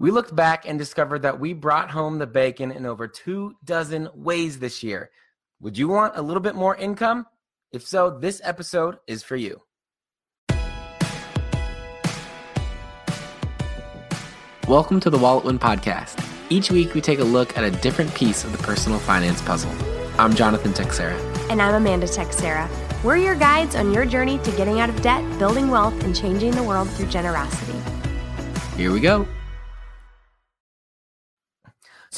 We looked back and discovered that we brought home the bacon in over two dozen ways this year. Would you want a little bit more income? If so, this episode is for you. Welcome to the Wallet Win Podcast. Each week, we take a look at a different piece of the personal finance puzzle. I'm Jonathan Texera. And I'm Amanda Texera. We're your guides on your journey to getting out of debt, building wealth, and changing the world through generosity. Here we go.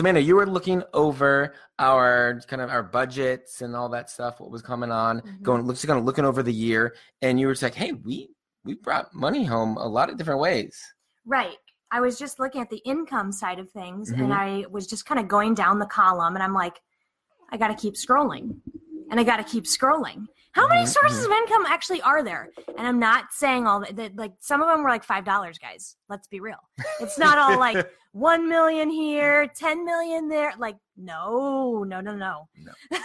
So, Amanda, you were looking over our kind of our budgets and all that stuff, what was coming on, mm-hmm. going, just kind of looking over the year, and you were just like, "Hey, we we brought money home a lot of different ways." Right. I was just looking at the income side of things mm-hmm. and I was just kind of going down the column and I'm like, I got to keep scrolling and I got to keep scrolling. How many mm-hmm. sources of income actually are there? And I'm not saying all that, like some of them were like $5, guys. Let's be real. It's not all like 1 million here, 10 million there. Like, no, no, no, no. no.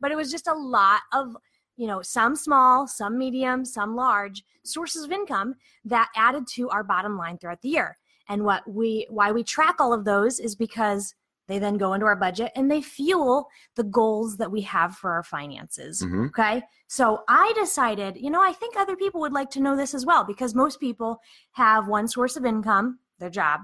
but it was just a lot of you know, some small, some medium, some large sources of income that added to our bottom line throughout the year. And what we why we track all of those is because they then go into our budget and they fuel the goals that we have for our finances. Mm-hmm. Okay. So I decided, you know, I think other people would like to know this as well because most people have one source of income, their job,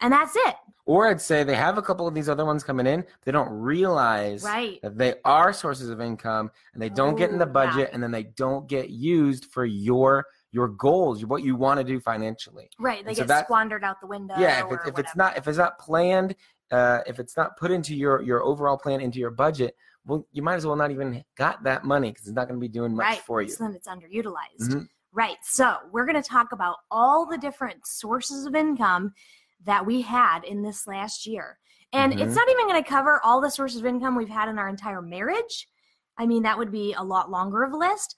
and that's it. Or I'd say they have a couple of these other ones coming in. They don't realize right. that they are sources of income and they don't oh, get in the budget yeah. and then they don't get used for your your goals, what you want to do financially. Right. They and get so squandered out the window. Yeah, if, if it's not if it's not planned, uh, if it's not put into your your overall plan into your budget, well, you might as well not even got that money because it's not going to be doing much right. for you. So then it's underutilized. Mm-hmm. Right. So we're going to talk about all the different sources of income that we had in this last year. And mm-hmm. it's not even going to cover all the sources of income we've had in our entire marriage. I mean, that would be a lot longer of a list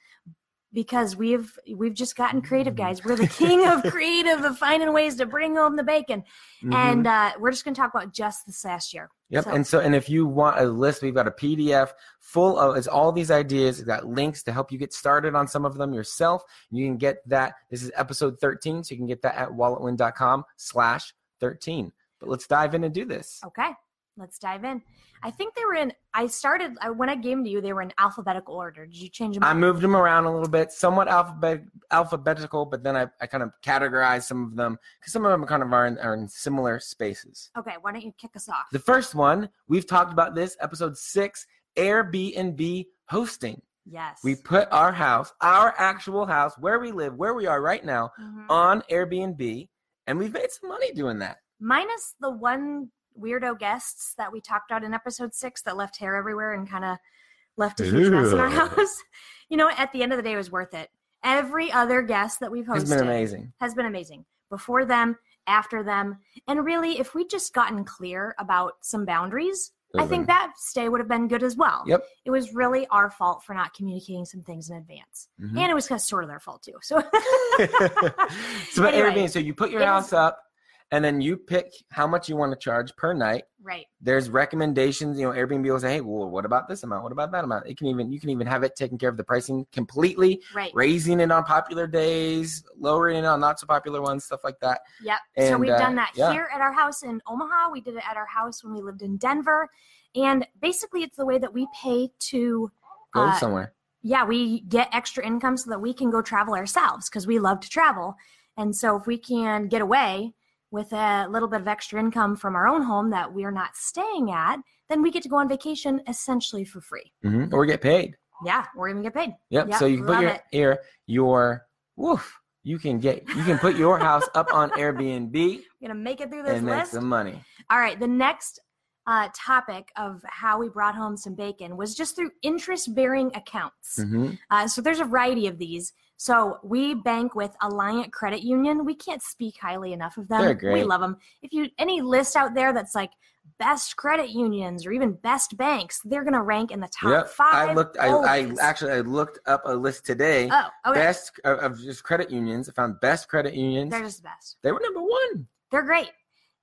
because we've we've just gotten creative guys we're the king of creative of finding ways to bring home the bacon mm-hmm. and uh, we're just going to talk about just this last year yep so. and so and if you want a list we've got a pdf full of it's all these ideas it's got links to help you get started on some of them yourself you can get that this is episode 13 so you can get that at walletwin.com slash 13. But let's dive in and do this. Okay, let's dive in. I think they were in. I started when I gave them to you. They were in alphabetical order. Did you change them? I moved them around a little bit, somewhat alphabet alphabetical, but then I, I kind of categorized some of them because some of them kind of are in, are in similar spaces. Okay, why don't you kick us off? The first one we've talked about this episode six, Airbnb hosting. Yes. We put our house, our actual house, where we live, where we are right now, mm-hmm. on Airbnb and we've made some money doing that. Minus the one weirdo guests that we talked about in episode six that left hair everywhere and kind of left a huge Ew. mess in our house. you know, at the end of the day, it was worth it. Every other guest that we've hosted has been amazing. Has been amazing. Before them, after them, and really, if we'd just gotten clear about some boundaries, I think that stay would have been good as well. Yep. It was really our fault for not communicating some things in advance. Mm-hmm. And it was kind of sort of their fault too. So, so anyway, Airbnb, so you put your house was, up and then you pick how much you want to charge per night. Right. There's recommendations, you know, Airbnb will say, hey, well, what about this amount? What about that amount? It can even you can even have it taking care of the pricing completely, right. raising it on popular days, lowering it on not so popular ones, stuff like that. Yep. And, so we've uh, done that yeah. here at our house in Omaha. We did it at our house when we lived in Denver. And basically it's the way that we pay to go uh, somewhere. Yeah, we get extra income so that we can go travel ourselves because we love to travel. And so if we can get away with a little bit of extra income from our own home that we're not staying at, then we get to go on vacation essentially for free. Mm-hmm. Or get paid. Yeah, or even get paid. Yep. yep so you can put your here your woof. You can get you can put your house up on Airbnb. You're gonna make it through this and list. make some money. All right. The next uh, topic of how we brought home some bacon was just through interest bearing accounts. Mm-hmm. Uh, so there's a variety of these. So we bank with Alliant Credit Union. We can't speak highly enough of them. They're great. We love them. If you any list out there that's like best credit unions or even best banks, they're going to rank in the top yep. five. I looked. I, I, actually I looked up a list today. Oh, okay. Best of, of just credit unions. I found best credit unions. They're just the best. They were number one. They're great.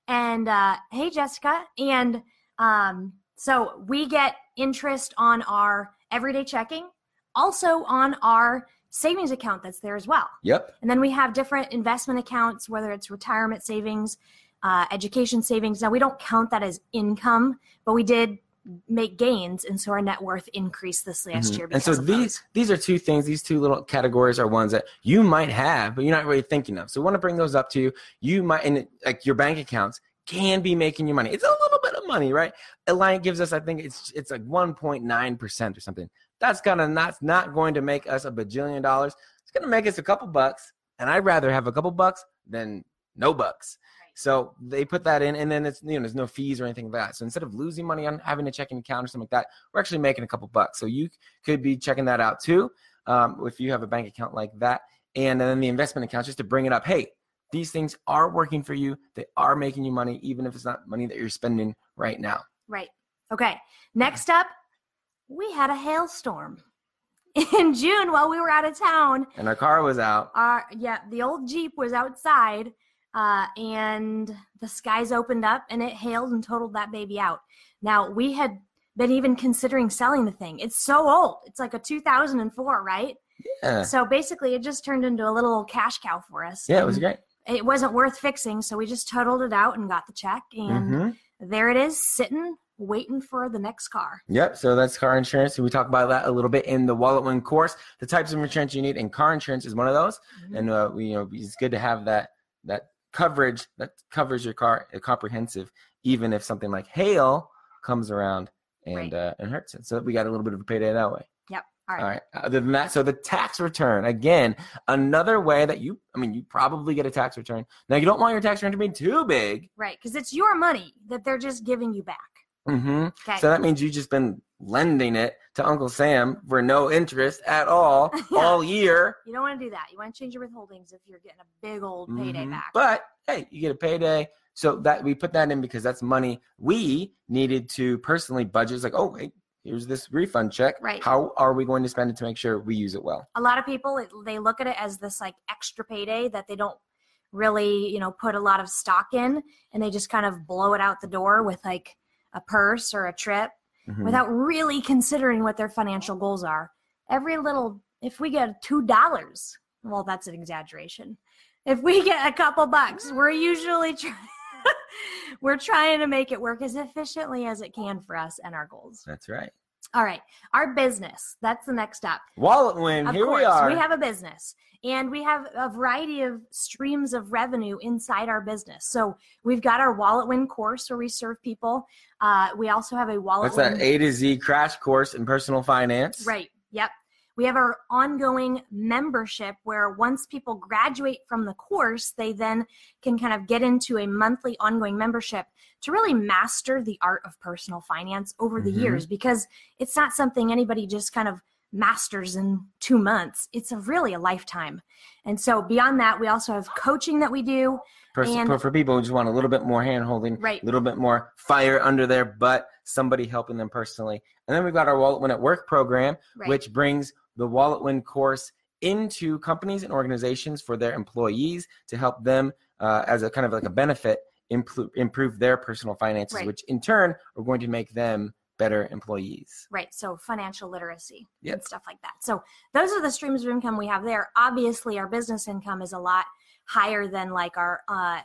And uh, hey, Jessica, and um, so we get interest on our everyday checking, also on our savings account that's there as well. Yep. And then we have different investment accounts, whether it's retirement savings, uh, education savings. Now, we don't count that as income, but we did make gains, and so our net worth increased this last Mhm. year. And so these those. these are two things. These two little categories are ones that you might have, but you're not really thinking of. So we want to bring those up to you. You might, and it- like your bank accounts can be making you money. It's a little money, right? Alliant gives us, I think it's it's like 1.9 percent or something. That's gonna not not going to make us a bajillion dollars. It's gonna make us a couple bucks, and I'd rather have a couple bucks than no bucks. So they put that in, and then it's you know there's no fees or anything like that. So instead of losing money on having a checking account or something like that, we're actually making a couple bucks. So you could be checking that out too, um, if you have a bank account like that, and then the investment account just to bring it up. Hey, these things are working for you. They are making you money, even if it's not money that you're spending right now. Right. Okay. Next up, we had a hailstorm in June while we were out of town. And our car was out. Our yeah, the old Jeep was outside, uh, and the skies opened up and it hailed and totaled that baby out. Now we had been even considering selling the thing. It's so old. It's like a 2004, right? Yeah, So basically, it just turned into a little cash cow for us. yeah, it was great. It wasn't worth fixing, so we just totaled it out and got the check, and Mhm. there it is, sitting, waiting for the next car. Yep. So that's car insurance. And we talk about that a little bit in the Wallet Win course. The types of insurance you need, and car insurance is one of those. And uh, we, you know, it's good to have that that coverage that covers your car, uh, comprehensive, even if something like hail comes around and Right. uh, and hurts it. So we got a little bit of a payday that way. All right. All right. Other than that, so the tax return again, another way that you, I mean, you probably get a tax return. Now you don't want your tax return to be too big. Right, because it's your money that they're just giving you back. Mm-hmm. Okay. So that means you've just been lending it to Uncle Sam for no interest at all all year. you don't want to do that. You want to change your withholdings if you're getting a big old payday Mhm. back. But hey, you get a payday. So that we put that in because that's money we needed to personally budget. It's like, oh, hey, here's this refund check. Right. How are we going to spend it to make sure we use it well? a lot of people they look at it as this like extra payday that they don't really you know put a lot of stock in and they just kind of blow it out the door with like a purse or a trip Mhm. without really considering what their financial goals are every little if we get two dollars well that's an exaggeration if we get a couple bucks we're usually trying we're trying to make it work as efficiently as it can for us and our goals That's right. all right our business that's the next step Wallet win. of Here course, we are. We have a business and we have a variety of streams of revenue inside our business. So we've got our Wallet Win course where we serve people. Uh, we also have a Wallet What's Win. that A to Z crash course in personal finance? Right. Yep. We have our ongoing membership where once people graduate from the course, they then can kind of get into a monthly ongoing membership to really master the art of personal finance over the Mhm. years because it's not something anybody just kind of masters in two months. It's a really a lifetime. And so beyond that, we also have coaching that we do. Pers- And- for, for people who just want a little bit more hand holding, Right. a little bit more fire under their butt, somebody helping them personally. And then we've got our Wallet Win at Work program, Right. which brings the Wallet Win course into companies and organizations for their employees to help them uh, as a kind of like a benefit improve, improve their personal finances, Right. which in turn are going to make them better employees. Right. So financial literacy Yep. and stuff like that. So those are the streams of income we have there. Obviously, our business income is a lot higher than like our uh,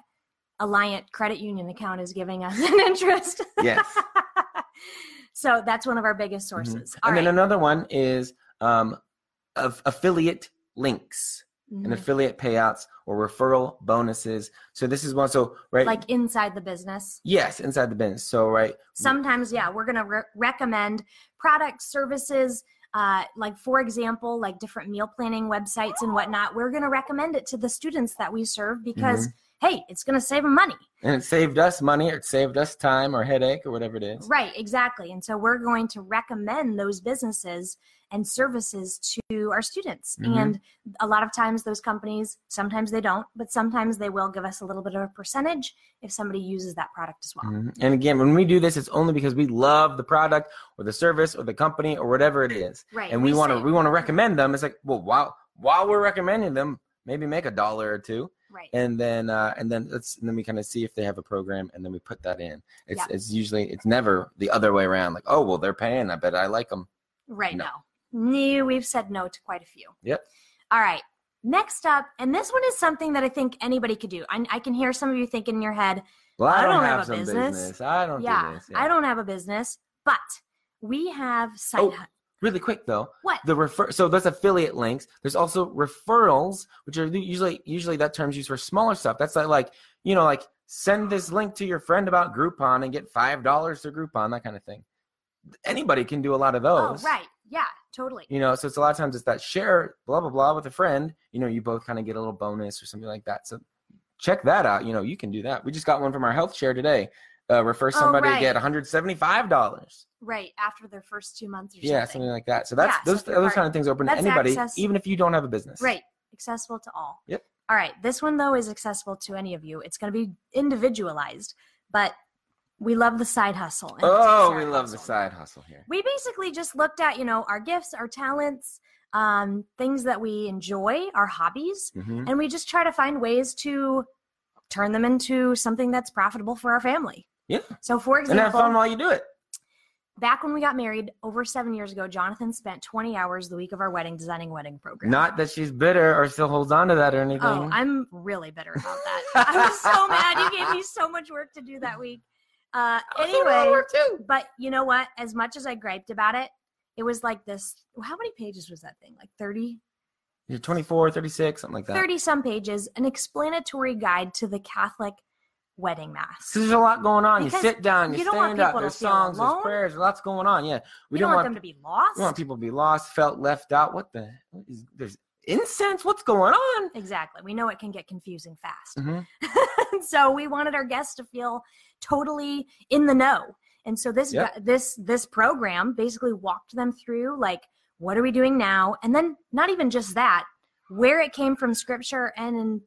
Alliant Credit Union account is giving us an interest. Yes. so that's one of our biggest sources. All and right. then another one is um, of affiliate links and Mhm. affiliate payouts or referral bonuses. So this is one. So right, Like inside the business. yes, inside the business. So right, Sometimes, yeah, we're going to re- recommend products, services. Uh, like for example, like different meal planning websites and whatnot. We're going to recommend it to the students that we serve because, Mm-hmm. hey, it's going to save them money. and it saved us money, or it saved us time or headache or whatever it is. Right, exactly. And so we're going to recommend those businesses and services to our students. Mhm. And a lot of times those companies, sometimes they don't, but sometimes they will give us a little bit of a percentage if somebody uses that product as well. Mhm. And again, when we do this, it's only because we love the product or the service or the company or whatever it is, Right. and we, want to we want to recommend them. It's like, well, while while we're recommending them, maybe make a dollar or two. Right. and then uh, and then let's and then we kind of see if they have a program and then we put that in it's Yeah. it's usually it's never the other way around like oh well they're paying i bet i like them Right No. now. No, we've said no to quite a few. Yep. All right. Next up, and this one is something that I think anybody could do. I, I can hear some of you thinking in your head, Well, I, I don't, don't have, have a business. business. I don't yeah, do. Yeah. I don't have a business, but we have side. Oh. Really quick though, What? the refer. So that's affiliate links. There's also referrals, which are usually usually that term's used for smaller stuff. That's like, like you know, like send this link to your friend about Groupon and get five dollars to Groupon, that kind of thing. Anybody can do a lot of Oh, those. right. Yeah, totally. You know, so it's a lot of times it's that share blah blah blah with a friend. You know, you both kind of get a little bonus or something like that. So check that out. You know, you can do that. We just got one from our health share today. Uh, refer somebody to Oh, right. get 175 dollars. Right after their first two months or Yeah, something. something like that. So that's Yeah, those you're those kind of things open to anybody, access- even if you don't have a business. Right. Accessible to all. Yep. All right. This one, though, is accessible to any of you. It's going to be individualized, but we love the side hustle. Oh, we love the side hustle here. We basically just looked at, you know, our gifts, our talents, um, things that we enjoy, our hobbies, hmm and we just try to find ways to turn them into something that's profitable for our family. Yeah. So, for example, And have fun while you do it. back when we got married over seven years ago, Jonathan spent 20 hours the week of our wedding designing wedding program. Not that she's bitter or still holds on to that or anything. Oh, I'm really bitter about that. I was so mad. You gave me so much work to do that week. Uh, I was doing a anyway, but you know what? As much as I griped about it, it was like this. How many pages was that thing? Like 30? You're 24, 36, something like that. 30 some pages, an explanatory guide to the Catholic wedding mass. There's a lot going on. Because you sit down, you, you don't want stand up. people to There's feel songs, there's prayers, lots going on. Yeah, we We don't don't want want them to be lost. we don't want people to be lost, felt left out. What the? What is, there's incense. What's going on? Exactly. We know it can get confusing fast. Mhm. so we wanted our guests to feel totally in the know. And so this Yep. this this program basically walked them through like what are we doing now? And then not even just that, where it came from scripture and in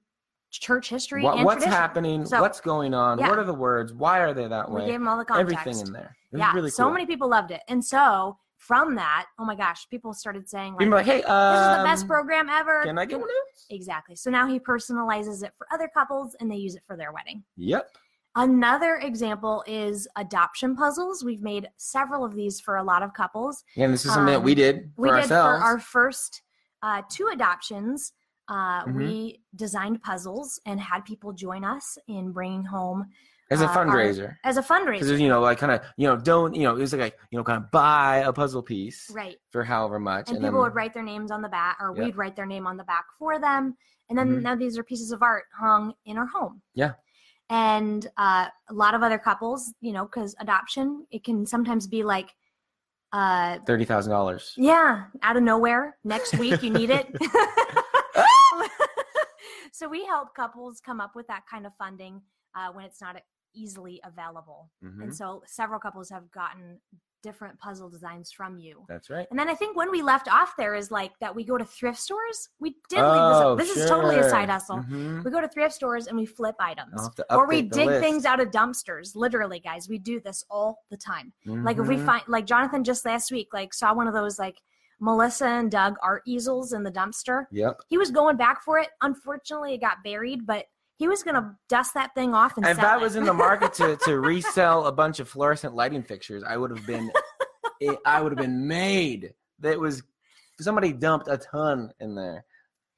church history What, and what's tradition. happening? So- what's going on? Yeah. What are the words? Why are they that way We gave them all the context. Everything in there. Yeah, really so many people loved it. And so from that, oh my gosh, people started saying like, like, hey, this is the best um, program ever. Can I get one of those? Exactly. So now he personalizes it for other couples and they use it for their wedding. Yep. Another example is adoption puzzles. We've made several of these for a lot of couples. And this is something that we Um, did for we did ourselves. for our first uh, two adoptions. Uh, Mhm. We designed puzzles and had people join us in bringing home as a uh, fundraiser. as a fundraiser. Because you know, like kind of, you know, don't, you know, it was like, you know, kind of buy a puzzle piece Right. for however much, And and, people then would write their names on the back, or Yep. we'd write their name on the back for them. And then Mhm. now these are pieces of art hung in our home. Yeah. And uh, a lot of other couples, you know, because adoption, it can sometimes be like, uh, thirty thousand dollars. Yeah, out of nowhere. Next week you need it. so we help couples come up with that kind of funding uh, when it's not easily available. Mm-hmm. And so several couples have gotten different puzzle designs from you. That's right. And then I think when we left off there is like that we go to thrift stores. We did Oh, leave this. This is totally a side hustle. Mhm. We go to thrift stores and we flip items. I'll have to Or we dig list. things out of dumpsters. Literally, guys, we do this all the time. Like if we Mhm. find like Jonathan just last week like saw one of those like Melissa and Doug art easels in the dumpster. Yep. He was going back for it. Unfortunately, it got buried, but he was gonna dust that thing off and If sell I it. was in the market to, to resell a bunch of fluorescent lighting fixtures, I would have been, it, I would have been made. That was somebody dumped a ton in there.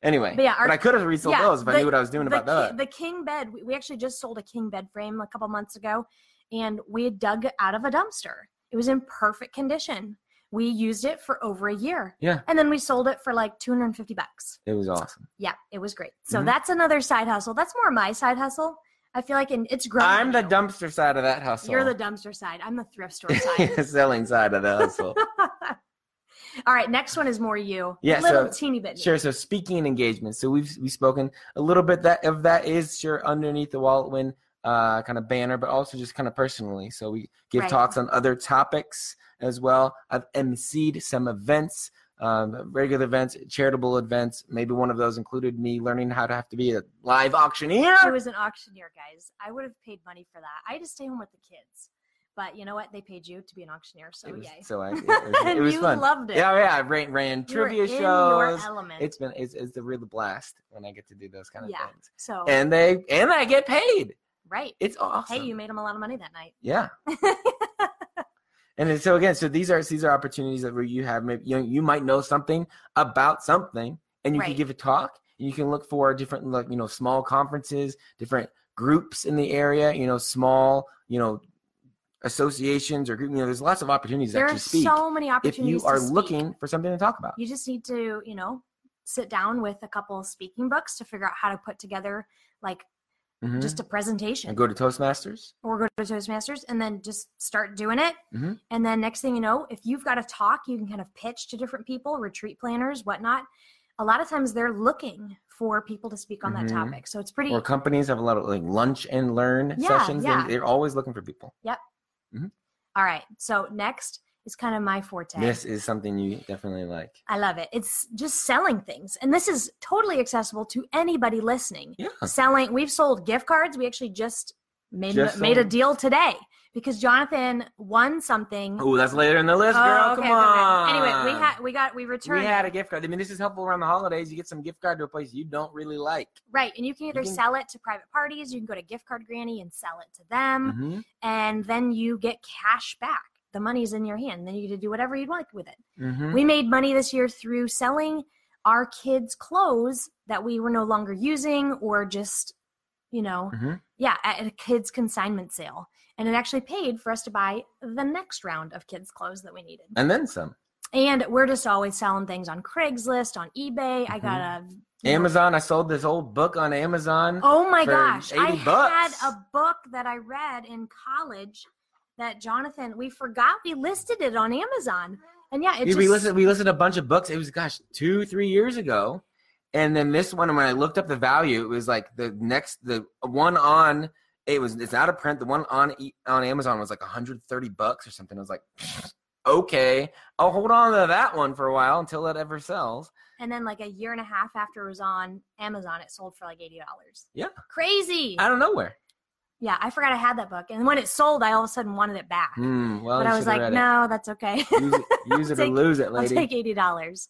Anyway, But yeah, our- I could have resold yeah, those if I knew what I was doing the, about that. the king bed. We, we actually just sold a king bed frame a couple months ago, and we had dug out of a dumpster. It was in perfect condition. We used it for over a year. Yeah. And then we sold it for like 250 bucks. it was awesome. Yeah, it was great. So Mhm. that's another side hustle. That's more my side hustle. I feel like in, it's grown. I'm the dumpster side of that hustle. You're the dumpster side. I'm the thrift store side. selling side of the hustle. All right, next one is more you. Yeah, little so- teeny bit. Sure. So speaking engagement. So we've we've spoken a little bit that of that is sure underneath the wallet win uh, kind of banner, but also just kind of personally. So we give Right. talks on other topics as well. I've emceed some events, um, regular events, charitable events. Maybe one of those included me learning how to have to be a live auctioneer. I was an auctioneer, guys. I would have paid money for that. I had to stay home with the kids. But you know what? They paid you to be an auctioneer, so It was, yay. so I, it was, it was you fun. loved it. Yeah, yeah. I ran, ran trivia shows. It's been it's, it's a real blast when I get to do those kind of Yeah. things. so And they and I get paid. Right. It's awesome. Hey, you made them a lot of money that night. Yeah. And so again, so these are these are opportunities that where you have maybe you know, you might know something about something and you Right. can give a talk. And you can look for different, like you know, small conferences, different groups in the area. You know, small, you know, associations or group. You know, there's lots of opportunities There are speak so many opportunities. if you are looking for something to talk about. you just need to, you know, sit down with a couple of speaking books to figure out how to put together like Mhm. just a presentation and go to Toastmasters. or go to Toastmasters and then just start doing it. Mhm. And then next thing you know, if you've got a talk, you can kind of pitch to different people, retreat planners, whatnot. A lot of times they're looking for people to speak on Mhm. that topic. So it's pretty Or companies have a lot of like lunch and learn Yeah, sessions. yeah. They, they're always looking for people. Yep. All right. So next is kind of my forte. This is something you definitely like. I love it. It's just selling things. And this is totally accessible to anybody listening. Yeah. Selling, we've sold gift cards. We actually just made Just made a deal today because Jonathan won something. Oh, that's later in the list, Oh, girl. okay, Come okay, okay. on. Anyway, we had we got we returned we had a gift card. I mean, this is helpful around the holidays. You get some gift card to a place you don't really like. right, and you can either can- sell it to private parties, you can go to Gift Card Granny and sell it to them, Mhm. and then you get cash back. The money's in your hand. Then you get to do whatever you'd like with it. Mhm. We made money this year through selling our kids' clothes that we were no longer using or just, you know, Mhm. yeah, at a kids' consignment sale. And it actually paid for us to buy the next round of kids' clothes that we needed. And then some. And we're just always selling things on Craigslist, on eBay. I got a Amazon. I sold this old book on Amazon. Oh my gosh. I bucks. had a book that I read in college that Jonathan, we forgot we listed it on Amazon. And yeah, it Dude, just, we listened. We listened to a bunch of books. It was gosh, two, three years ago. And then this one, when I looked up the value, it was like the next, the one on it was it's out of print. The one on on Amazon was like 130 bucks or something. I was like, okay, I'll hold on to that one for a while until it ever sells. And then like a year and a half after it was on Amazon, it sold for like eighty dollars. Yeah. Crazy. Out of nowhere. Yeah, I forgot I had that book. And when it sold, I all of a sudden wanted it back. Hmm. Well, but I was like, read it. no, that's okay. use it, use it or lose it, I'll lady. take eighty dollars.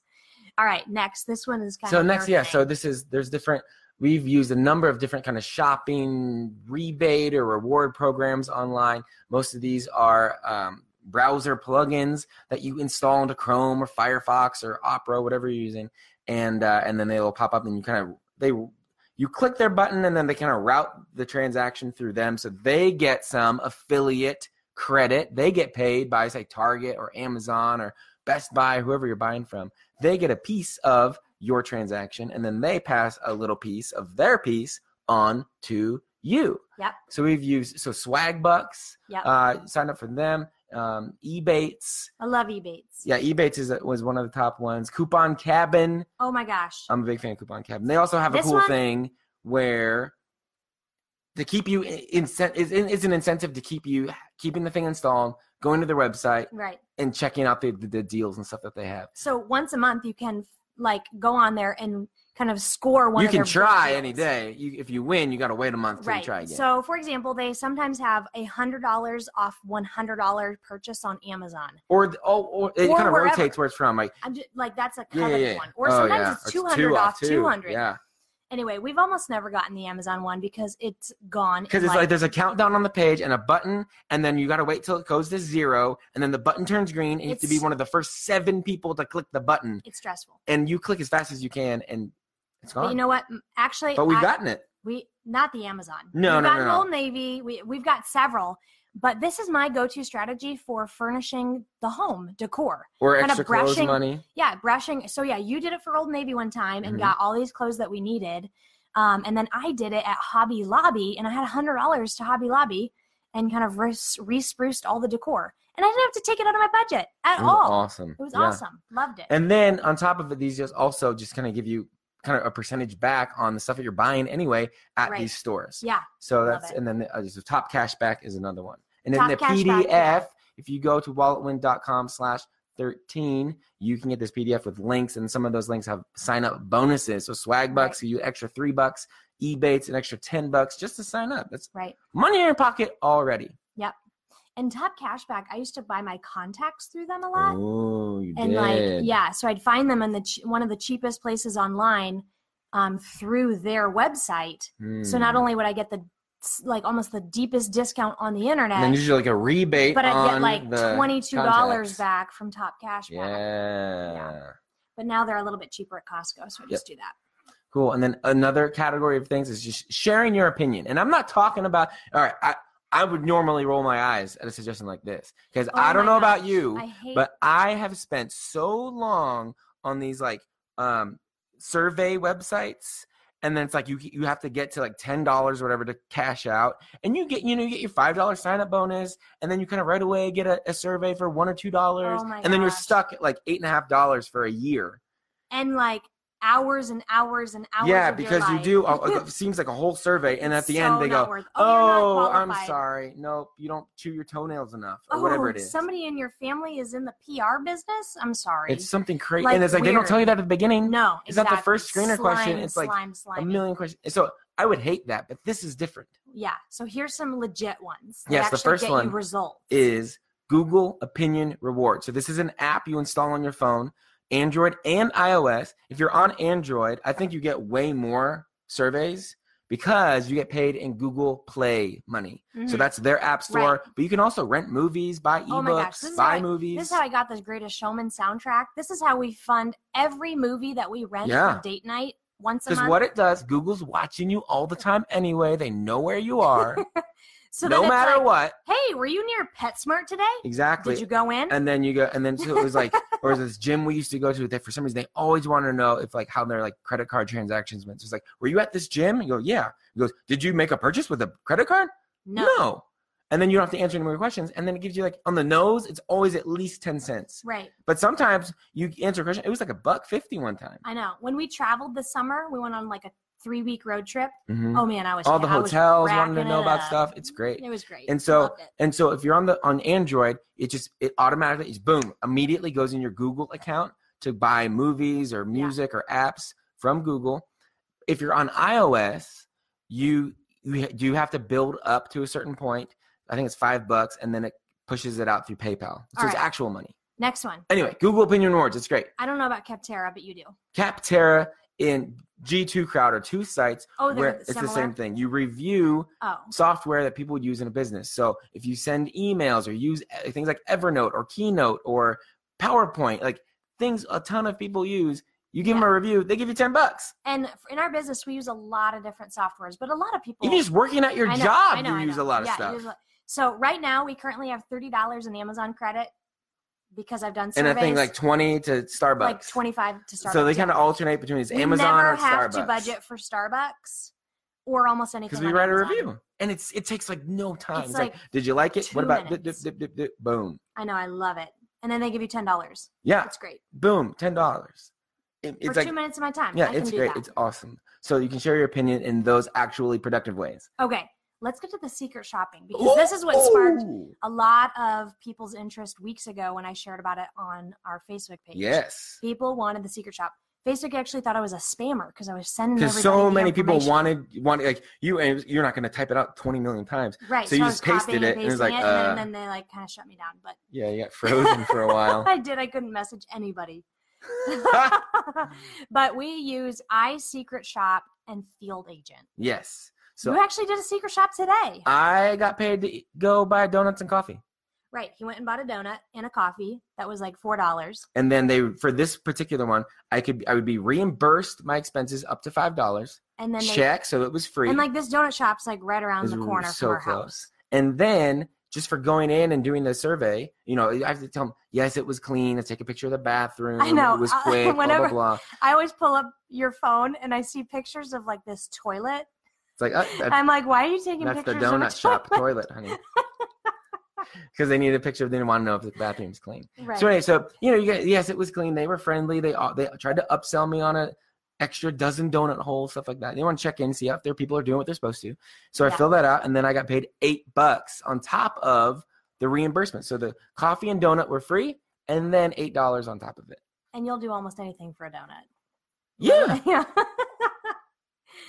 All right, next. This one is kind of. so of next yeah so this is there's different we've used a number of different kind of shopping rebate or reward programs online most of these are um, browser plugins that you install into chrome or firefox or opera whatever you're using and uh, and then they will pop up and you kind of they you click their button and then they kind of route the transaction through them so they get some affiliate credit they get paid by say target or amazon or best buy whoever you're buying from they get a piece of your transaction and then they pass a little piece of their piece on to you. Yep. So we've used so Swagbucks, Yep. uh sign up for them. Um Ebates. I love Ebates. Yeah, Ebates is was one of the top ones. Coupon Cabin. Oh my gosh. I'm a big fan of Coupon Cabin. They also have a This cool one- thing where to keep you incent is is an incentive to keep you keeping the thing installed, going to their website right. and checking out the, the, the deals and stuff that they have. So once a month, you can like go on there and kind of score one. you can try any day. You, if you win, you got to wait a month Right. you try again. So, for example, they sometimes have a hundred dollars off one hundred dollar purchase on Amazon. or oh, or it Or kind of wherever. rotates where it's from. Like I'm just like that's a yeah, coveted yeah, yeah. one. Or Oh, sometimes yeah. it's two hundred off two hundred. Yeah, Anyway, we've almost never gotten the Amazon one because it's gone. because it's like, there's a countdown on the page and a button, and then you got to wait till it goes to zero, and then the button turns green, and you have to be one of the first seven people to click the button, it's stressful. and you click as fast as you can, and it's But gone. you know what? Actually, but we've I- gotten it. we not the Amazon. No, we've no, got no, no. Old Navy. We we've got several. But this is my go-to strategy for furnishing the home decor. Or kind of extra clothes money. Yeah, brushing. So yeah, you did it for Old Navy one time and Mhm. got all these clothes that we needed. Um, and then I did it at Hobby Lobby, and I had a hundred dollars to Hobby Lobby, and kind of re-spruced all the decor. And I didn't have to take it out of my budget at It was all. awesome. It was Yeah. awesome. Loved it. And then on top of it, these just also just kind of give you kind of a percentage back on the stuff that you're buying anyway at Right. these stores. yeah, So that's and then uh, so top cashback is another one. And then Top the PDF, yeah. if you go to walletwin.com slash 13, you can get this PDF with links, and some of those links have sign up bonuses. So Swagbucks, you extra three bucks, Ebates an extra ten bucks just to sign up. That's right. money in your pocket already. And Top Cashback, I used to buy my contacts through them a lot. Oh, you and did. like yeah so i'd find them in the ch- one of the cheapest places online um, through their website so not Hmm. only would i get the like almost the deepest discount on the and then internet usually like a rebate, but i'd get like $22 back from top cashback Yeah. Yeah. but now they're a little bit cheaper at Costco, so I just do that. Cool. And then another category of things is just sharing your opinion. And I'm not talking about, all right, I, I would normally roll my eyes at a suggestion like this because Oh I don't know about you, I hate but I have spent so long on these like um, survey websites. And then it's like you you have to get to like ten dollars or whatever to cash out, and you get you know you get your five dollar sign up bonus, and then you kind of right away get a, a survey for one or two dollars, Oh and then you're stuck at like eight and a half dollars for a year. and like hours and hours and hours. yeah, because you do. uh, It seems like a whole survey, and at the So end they go, worth- oh, "Oh, I'm sorry. Nope, you don't chew your toenails enough, or Oh, whatever it is." somebody in your family is in the PR business. I'm sorry. It's something crazy, Like and it's like they don't tell you that at the beginning. no, It's not the first screener question, it's like slime, A million questions. So I would hate that, but this is different. Yeah. So here's some legit ones. Yes, the first one results. Is Google Opinion Reward. So this is an app you install on your phone, Android and iOS. If you're on Android, I think you get way more surveys because you get paid in Google Play money. So Mhm. that's their app store. But you can also rent movies, buy Oh my gosh, ebooks, this buy I- movies. This is how I got the Greatest Showman soundtrack. This is how we fund every movie that we rent Yeah. for date night once a month. Because what it does, Google's watching you all the time anyway. They know where you are, so no matter like, what. Hey, were you near PetSmart today? Exactly. Did you go in? and then you go, and then so it was like, or this gym we used to go to. That for some reason they always want to know if like how their like credit card transactions went. So it's like, were you at this gym? You go, yeah. He goes, did you make a purchase with a credit card? no. And then you don't have to answer any more questions. And then it gives you like on the nose, it's always at least ten cents. Right. But sometimes you answer a question, it was like a buck fifty one time. I know. When we traveled this summer, we went on like a three week road trip. Mhm. Oh man, I was All the I hotels wanted to know about up. stuff. It's great. It was great. And so and so if you're on the on Android, it just it automatically is boom, immediately goes in your Google account to buy movies or music or apps from Google. If you're on iOS, you you you have to build up to a certain point. I think it's 5 bucks and then it pushes it out through PayPal. So All it's right. actual money. next one. Anyway, Google Opinion Rewards. it's great. I don't know about Capterra, but you do. Capterra and G2 Crowd are two sites Oh, where it's similar. the same thing. You review Oh, software that people would use in a business. So if you send emails or use uh, things like Evernote or Keynote or PowerPoint, like things a ton of people use, you give them a review, they give you 10 bucks. and in our business, we use a lot of different softwares, but a lot of people. Even just working at your know, job, know, you use a lot of Yeah, stuff. So right now, we currently have thirty dollars in Amazon credit because I've done and. I think like 20 to Starbucks. like twenty five to Starbucks. so they kind of alternate between these we Amazon never or have Starbucks. to budget for Starbucks or almost anything. because we write a review, and it's it takes like no time. It's It's, like, like did you like it? What about dip, dip, dip, dip, dip, boom? I know, I love it. And then they give you ten dollars. Yeah, That's great. boom, ten dollars. It, it's for like two minutes of my time. yeah, I can it's great. It's awesome. So you can share your opinion in those actually productive ways. Okay, let's get to the secret shopping because this is what sparked a lot of people's interest weeks ago when I shared about it on our Facebook page. Yes. People wanted the secret shop. Facebook actually thought I was a spammer because I was sending Because so many people wanted wanted like you and you're not going to type it out 20 million times. right. so you I just pasted it, and and it was like, it, and uh, then, then they like kind of shut me down. But Yeah, you got frozen for a while. I did. I couldn't message anybody. but we use iSecret Shop and Field Agent. yes. So you actually did a secret shop today. I got paid to go buy donuts and coffee. right. He went and bought a donut and a coffee. That was like four dollars. And then they for this particular one, I could I would be reimbursed my expenses up to five dollars. And then they Check, so it was free. and like this donut shop's like right around the corner so from our close. house. And then just for going in and doing the survey, you know, I have to tell them, yes, it was clean. Let's take a picture of the bathroom. I know. It was quick, blah, blah, whenever- blah. I always pull up your phone and I see pictures of like this toilet. It's like, oh, that's, I'm like, why are you taking that's pictures of the donut shop toilet? toilet, honey. Because they need a picture. They didn't want to know if the bathroom's clean. Right. So anyway, so you know, you get yes, it was clean. They were friendly. They they tried to upsell me on a extra dozen donut holes, stuff like that. They want to check in, see if their people are doing what they're supposed to. So I filled that out, and then I got paid eight bucks on top of the reimbursement. So the coffee and donut were free, and then eight dollars on top of it. and you'll do almost anything for a donut. Yeah. yeah.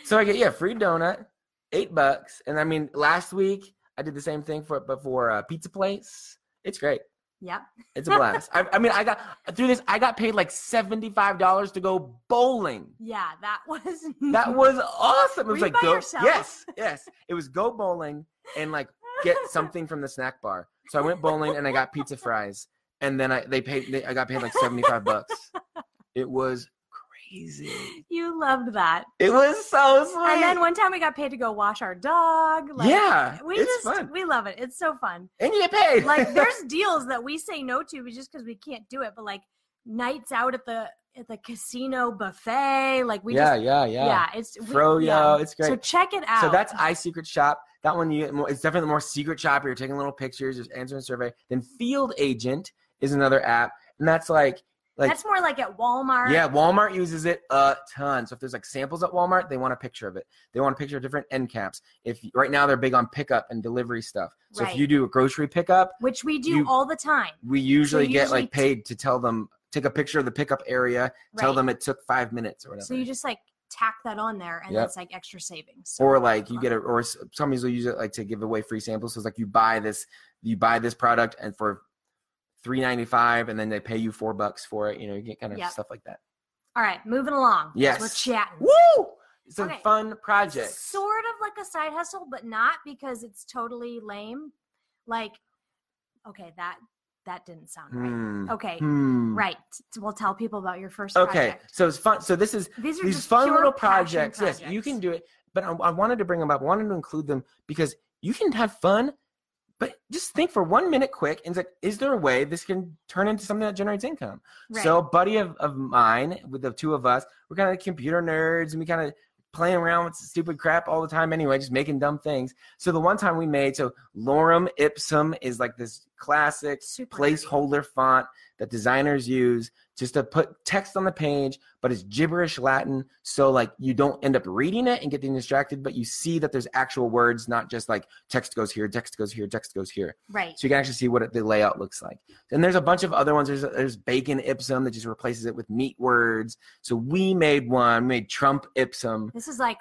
So I get yeah, free donut, eight bucks, and I mean last week I did the same thing for but for a pizza place. It's great. yep. It's a blast. I, I mean, I got through this. I got paid like seventy five dollars to go bowling. Yeah, that was That was awesome. It was like go yourself? yes, yes. It was go bowling and like get something from the snack bar. So I went bowling and I got pizza fries, and then I they paid. They, I got paid like seventy five bucks. It was crazy. You loved that. It was so sweet. And then one time we got paid to go wash our dog. Like, yeah, we just fun, we love it. It's so fun. and you get paid. Like there's deals that we say no to just because we can't do it. But like nights out at the at the casino buffet, like we yeah, just yeah, yeah, yeah, it's Froyo, yeah. it's great. So check it out. So that's I Secret Shop. That one, you it's definitely more secret shop. You're taking little pictures, just answering a survey. Then Field Agent is another app, and that's like like that's more like at Walmart. yeah, Walmart uses it a ton. So if there's like samples at Walmart, they want a picture of it. They want a picture of different end caps. If right now they're big on pickup and delivery stuff. So Right. if you do a grocery pickup, which we do You- all the time. we usually get usually like paid to tell them take a picture of the pickup area, right. tell them it took five minutes or whatever. So you just like tack that on there, and Yep. it's like extra savings. So or like you get it, or some will use it like to give away free samples. So it's like you buy this you buy this product and for three ninety five, and then they pay you four bucks for it. You know, you get kind of Yep. stuff like that. all right, moving along. Yes. we're chatting. Woo! It's a fun project. Sort of like a side hustle, but not because it's totally lame. Like, okay, that that didn't sound right. Hmm. Okay, Hmm. right. We'll tell people about your first Okay, project. so it's fun. So this is These are these just fun little passion projects. Yes, you can do it. But I, I wanted to bring them up. I wanted to include them because you can have fun. But just think for one minute, quick, and it's like, is there a way this can turn into something that generates income? Right. So, a buddy of, of mine, with the two of us, we're kind of computer nerds, and we kind of playing around with stupid crap all the time anyway, just making dumb things. So the one time we made, so Lorem Ipsum is like this classic Super placeholder font that designers use just to put text on the page, but it's gibberish Latin. So like you don't end up reading it and getting distracted, but you see that there's actual words, not just like text goes here, text goes here, text goes here. right. So you can actually see what the layout looks like. And there's a bunch of other ones. There's there's bacon ipsum that just replaces it with meat words. So we made one, we made Trump ipsum. This is like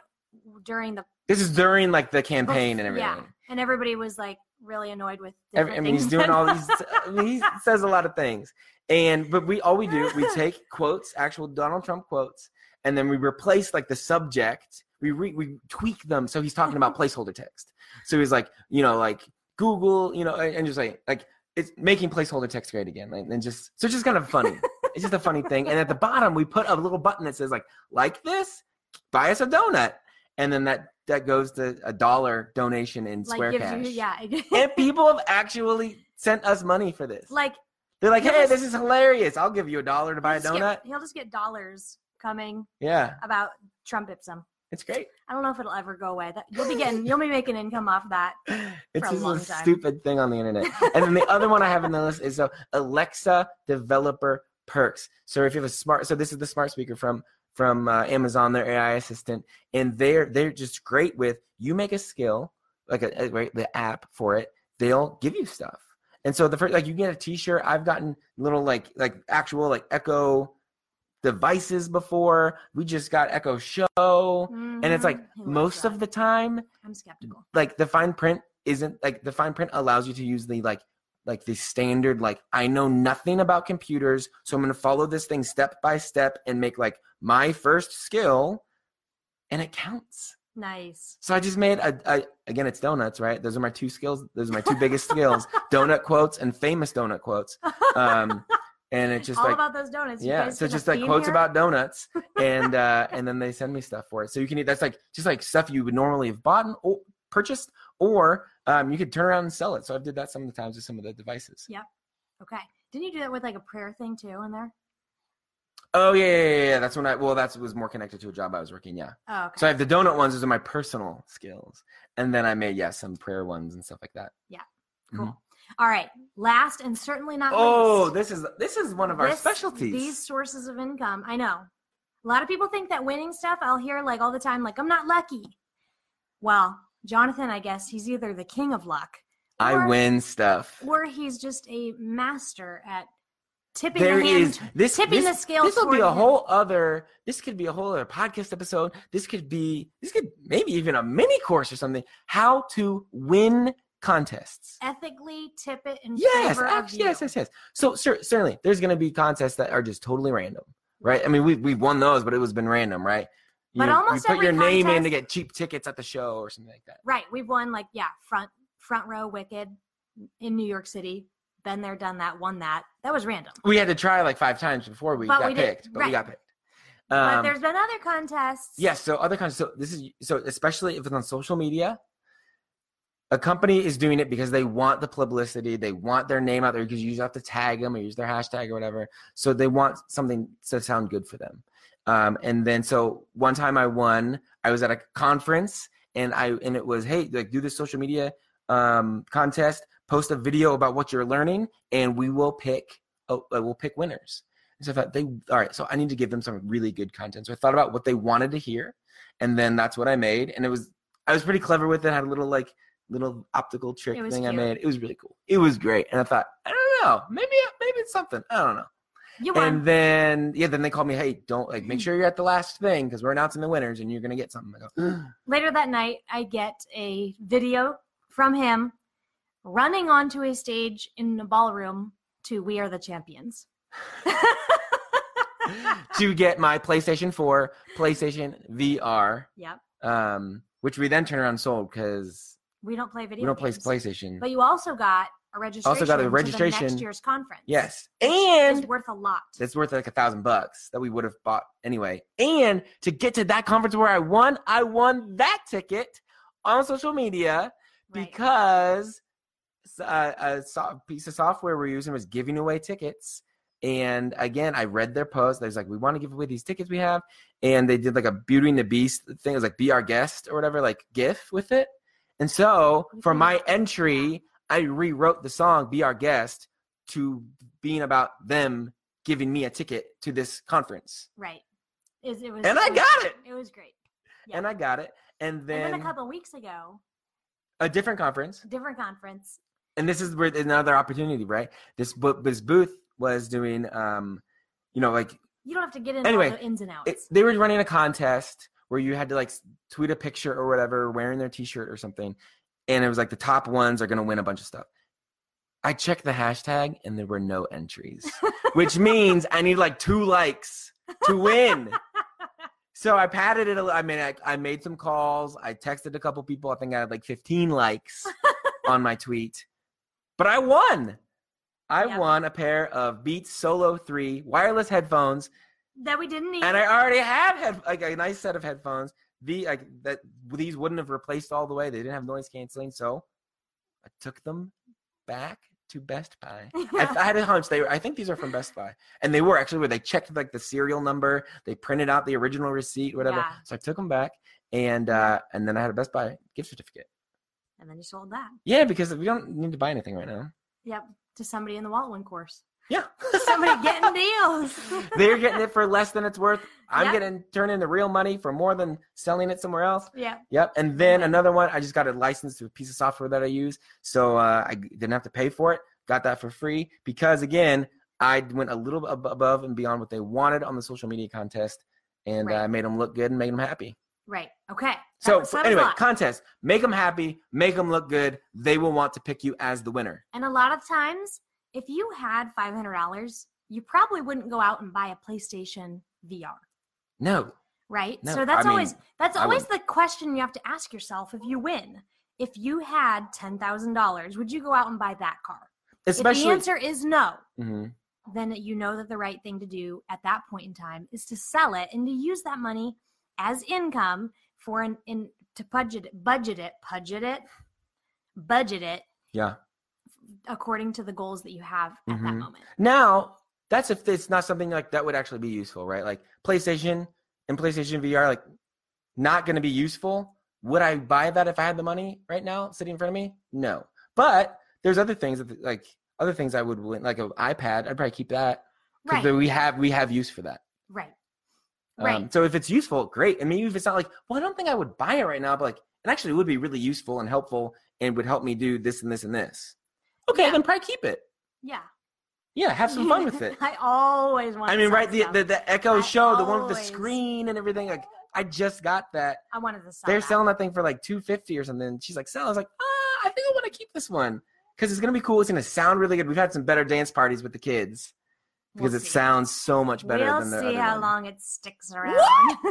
during the This is during like the campaign and everything. Yeah, and everybody was like really annoyed with. Every- I mean, he's doing all these. Uh, I mean, he says a lot of things, and but we all we do we take quotes, actual Donald Trump quotes, and then we replace like the subject. We re, we tweak them so he's talking about placeholder text. So he's like, you know, like Google, you know, and and just like like it's making placeholder text great again, like, and just so it's just kind of funny. it's just a funny thing. And at the bottom, we put a little button that says like, like this, buy us a donut, and then that that goes to a dollar donation in like Square Cash you yeah, and people have actually sent us money for this. like They're like, "Hey, this is hilarious! I'll give you a dollar to buy a donut." Get, he'll just get dollars coming Yeah, about Trump ipsum. it's great. I don't know if it'll ever go away. That you'll be getting, you'll be making income off that. It's a just a stupid thing on the internet. and then the other one I have in the list is so Alexa developer perks. So if you have a smart, so this is the smart speaker from from uh, Amazon, their AI assistant, and they're they're just great with you make a skill like a, a- right the app for it. They'll give you stuff. And so the first like you get a T-shirt. I've gotten little like like actual like Echo devices before. We just got Echo Show, and it's like Mhm. Loves most of the time I'm skeptical. like the fine print isn't like the fine print allows you to use the like like the standard like I know nothing about computers, so I'm going to follow this thing step by step and make like my first skill and it counts. Nice. So I just made a, a again it's donuts, right? Those are my two skills. Those are my two biggest skills. Donut quotes and famous donut quotes. Um and it's just All like about those donuts. You yeah, so just like quotes here? about donuts, and uh, and then they send me stuff for it. So you can eat. That's like just like stuff you would normally have bought and- or purchased, or um, you could turn around and sell it. So I've did that some of the times with some of the devices. Yep. Okay. Didn't you do that with like a prayer thing too in there? Oh yeah, yeah, yeah, yeah. That's when I well, that was more connected to a job I was working. Yeah. Oh, okay. So I have the donut ones. Those are my personal skills, and then I made yeah some prayer ones and stuff like that. Yeah. Mm-hmm. Cool. All right. Last and certainly not Oh, least. this is this is one of our specialties. These sources of income. I know. A lot of people think that winning stuff, I'll hear like all the time, like, I'm not lucky. Well, Jonathan, I guess he's either the king of luck I win stuff. or he's just a master at tipping There the hand. is this. tipping this, the scales This will be a him. whole other. This could be a whole other podcast episode. This could be. This could maybe even a mini course or something. How to win contests. ethically tip it in Yes, favor of you. yes, yes, yes. So cer- certainly, there's going to be contests that are just totally random, right? I mean, we we won those, but it was been random, right? You But know, almost you put your name in to get cheap tickets at the show or something like that. Right. We've won like yeah, front front row wicked in New York City. Been there, done that, won that. That was random. We had to try like five times before we But got we did- picked, but we got picked. but Um, there's been other contests. Yes. So other contests. So this is so especially if it's on social media. A company is doing it because they want the publicity. They want their name out there because you usually have to tag them or use their hashtag or whatever. So they want something to sound good for them. Um, and then so one time I won. I was at a conference and I and it was hey like do this social media um, contest. Post a video about what you're learning, and we will pick. Oh, we'll pick winners. And so I thought they all right. So I need to give them some really good content. So I thought about what they wanted to hear, and then that's what I made. And it was I was pretty clever with it. I had a little like little optical trick thing I made. It was really cool. It was great. And I thought I don't know, maybe maybe it's something. I don't know. You won. And then yeah, then they called me. Hey, don't like make sure you're at the last thing because we're announcing the winners and you're gonna get something. I go, Later that night, I get a video from him running onto a stage in a ballroom to "We Are the Champions." to get my PlayStation 4, PlayStation VR, yep. um, which we then turn around and sold because We don't play video. we don't play games. PlayStation. But you also got a registration. Also got a registration. next year's conference. yes, It's and worth a lot. it's worth like a thousand bucks that we would have bought anyway. And to get to that conference where I won, I won that ticket on social media Right. because uh, a so- piece of software we're using was giving away tickets. And again, I read their post. There's like, we want to give away these tickets we have. And they did like a Beauty and the Beast thing. It was like, be our guest or whatever, like GIF with it. And so for my entry, I rewrote the song, Be Our Guest, to being about them giving me a ticket to this conference. Right. It, it was, And I was- got it. It was great. Yeah. And I got it. And And then, then a couple weeks ago, a different conference. different conference. And this is where another opportunity, right? This this booth was doing, um, you know, like You don't have to get into Anyway, the ins and outs. it, they were running a contest where you had to like tweet a picture or whatever, wearing their T-shirt or something, and it was like the top ones are gonna win a bunch of stuff. I checked the hashtag and there were no entries, which means I need like two likes to win. So I padded it. a I mean, I, I made some calls. I texted a couple people. I think I had like 15 likes on my tweet, but I won. I won a pair of Beats Solo 3 wireless headphones, that we didn't need. and I already had head, like a nice set of headphones. The like that these wouldn't have replaced all the way. They didn't have noise canceling, so I took them back to Best Buy. I, I had a hunch they were. I think these are from Best Buy, and they were actually where they checked like the serial number. They printed out the original receipt, whatever. Yeah. So I took them back, and uh, and then I had a Best Buy gift certificate. And then you sold that. Yeah, because we don't need to buy anything right now. Yep. To somebody in the WalletWin course. Yeah, Somebody getting deals. they're getting it for less than it's worth. I'm Yeah. getting turned into real money for more than selling it somewhere else. yeah. Yep. And then another one, I just got a license to a piece of software that I use. So uh, I didn't have to pay for it. Got that for free because, again, I went a little above and beyond what they wanted on the social media contest and Right. uh, made them look good and made them happy. Right. Okay. So, That- was anyway, contest, make them happy, make them look good. They will want to pick you as the winner. And a lot of times, if you had five hundred dollars, you probably wouldn't go out and buy a PlayStation VR, No. right? No, so that's I mean, always that's always the question you have to ask yourself if you win. If you had ten thousand dollars, would you go out and buy that car? if Especially. the answer is no, Mhm. then you know that the right thing to do at that point in time is to sell it and to use that money as income for an in to budget it, budget it, budget it, budget it Yeah. according to the goals that you have at that Mhm. moment. Now, that's if it's not something like that would actually be useful, right? Like PlayStation and PlayStation VR, like not going to be useful. Would I buy that if I had the money right now sitting in front of me? No. But there's other things that like other things I would like an iPad. I'd probably keep that because Right. we have we have use for that. Right. Um, Right. so if it's useful, great. And maybe if it's not like, well, I don't think I would buy it right now, but like it actually would be really useful and helpful and would help me do this and this and this. Okay, Yeah. then probably keep it. Yeah. Yeah, have some fun with it. I always want. I mean, right? The, the the Echo I Show, the one with the screen and everything. Like, I just got that. I wanted to sell. They're that. selling that thing for like two fifty or something. She's like, sell. I was like, ah, I think I want to keep this one because it's gonna be cool. It's gonna sound really good. We've had some better dance parties with the kids because We'll it sounds so much better we'll than the see how one. long it sticks around.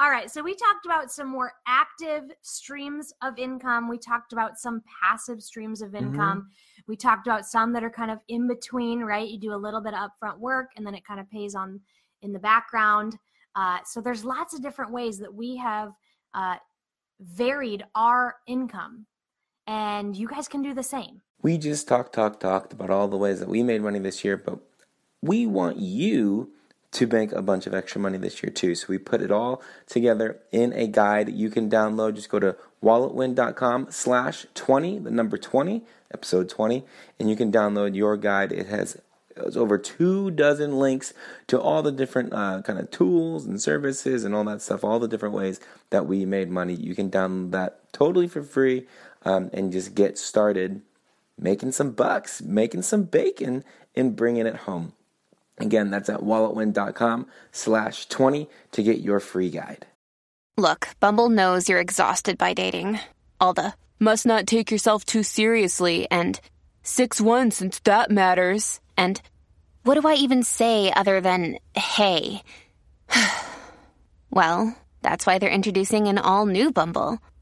All right, so we talked about some more active streams of income. We talked about some passive streams of Mm-hmm. income. We talked about some that are kind of in between, right? You do a little bit of upfront work and then it kind of pays on in the background. Uh, so there's lots of different ways that we have uh, varied our income, and you guys can do the same. We just talked, talked, talked about all the ways that we made money this year, but we want you to make a bunch of extra money this year too. So we put it all together in a guide you can download. Just go to walletwin.com slash 20, the number 20, episode 20, and you can download your guide. It has over two dozen links to all the different uh, kind of tools and services and all that stuff, all the different ways that we made money. You can download that totally for free um, and just get started making some bucks, making some bacon, and bringing it home. Again, that's at walletwin.com slash 20 to get your free guide. Look, Bumble knows you're exhausted by dating. All the must not take yourself too seriously and 6 1 since that matters. And what do I even say other than hey? well, that's why they're introducing an all new Bumble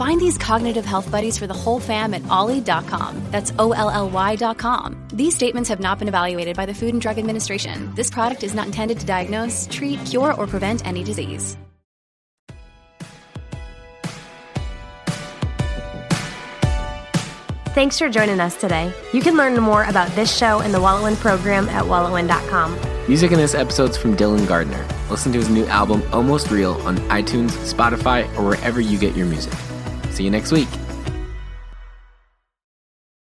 Find these cognitive health buddies for the whole fam at olly.com. That's O L L Y.com. These statements have not been evaluated by the Food and Drug Administration. This product is not intended to diagnose, treat, cure, or prevent any disease. Thanks for joining us today. You can learn more about this show and the WalletWin program at walletwin.com. Music in this episode's from Dylan Gardner. Listen to his new album, Almost Real, on iTunes, Spotify, or wherever you get your music. See you next week.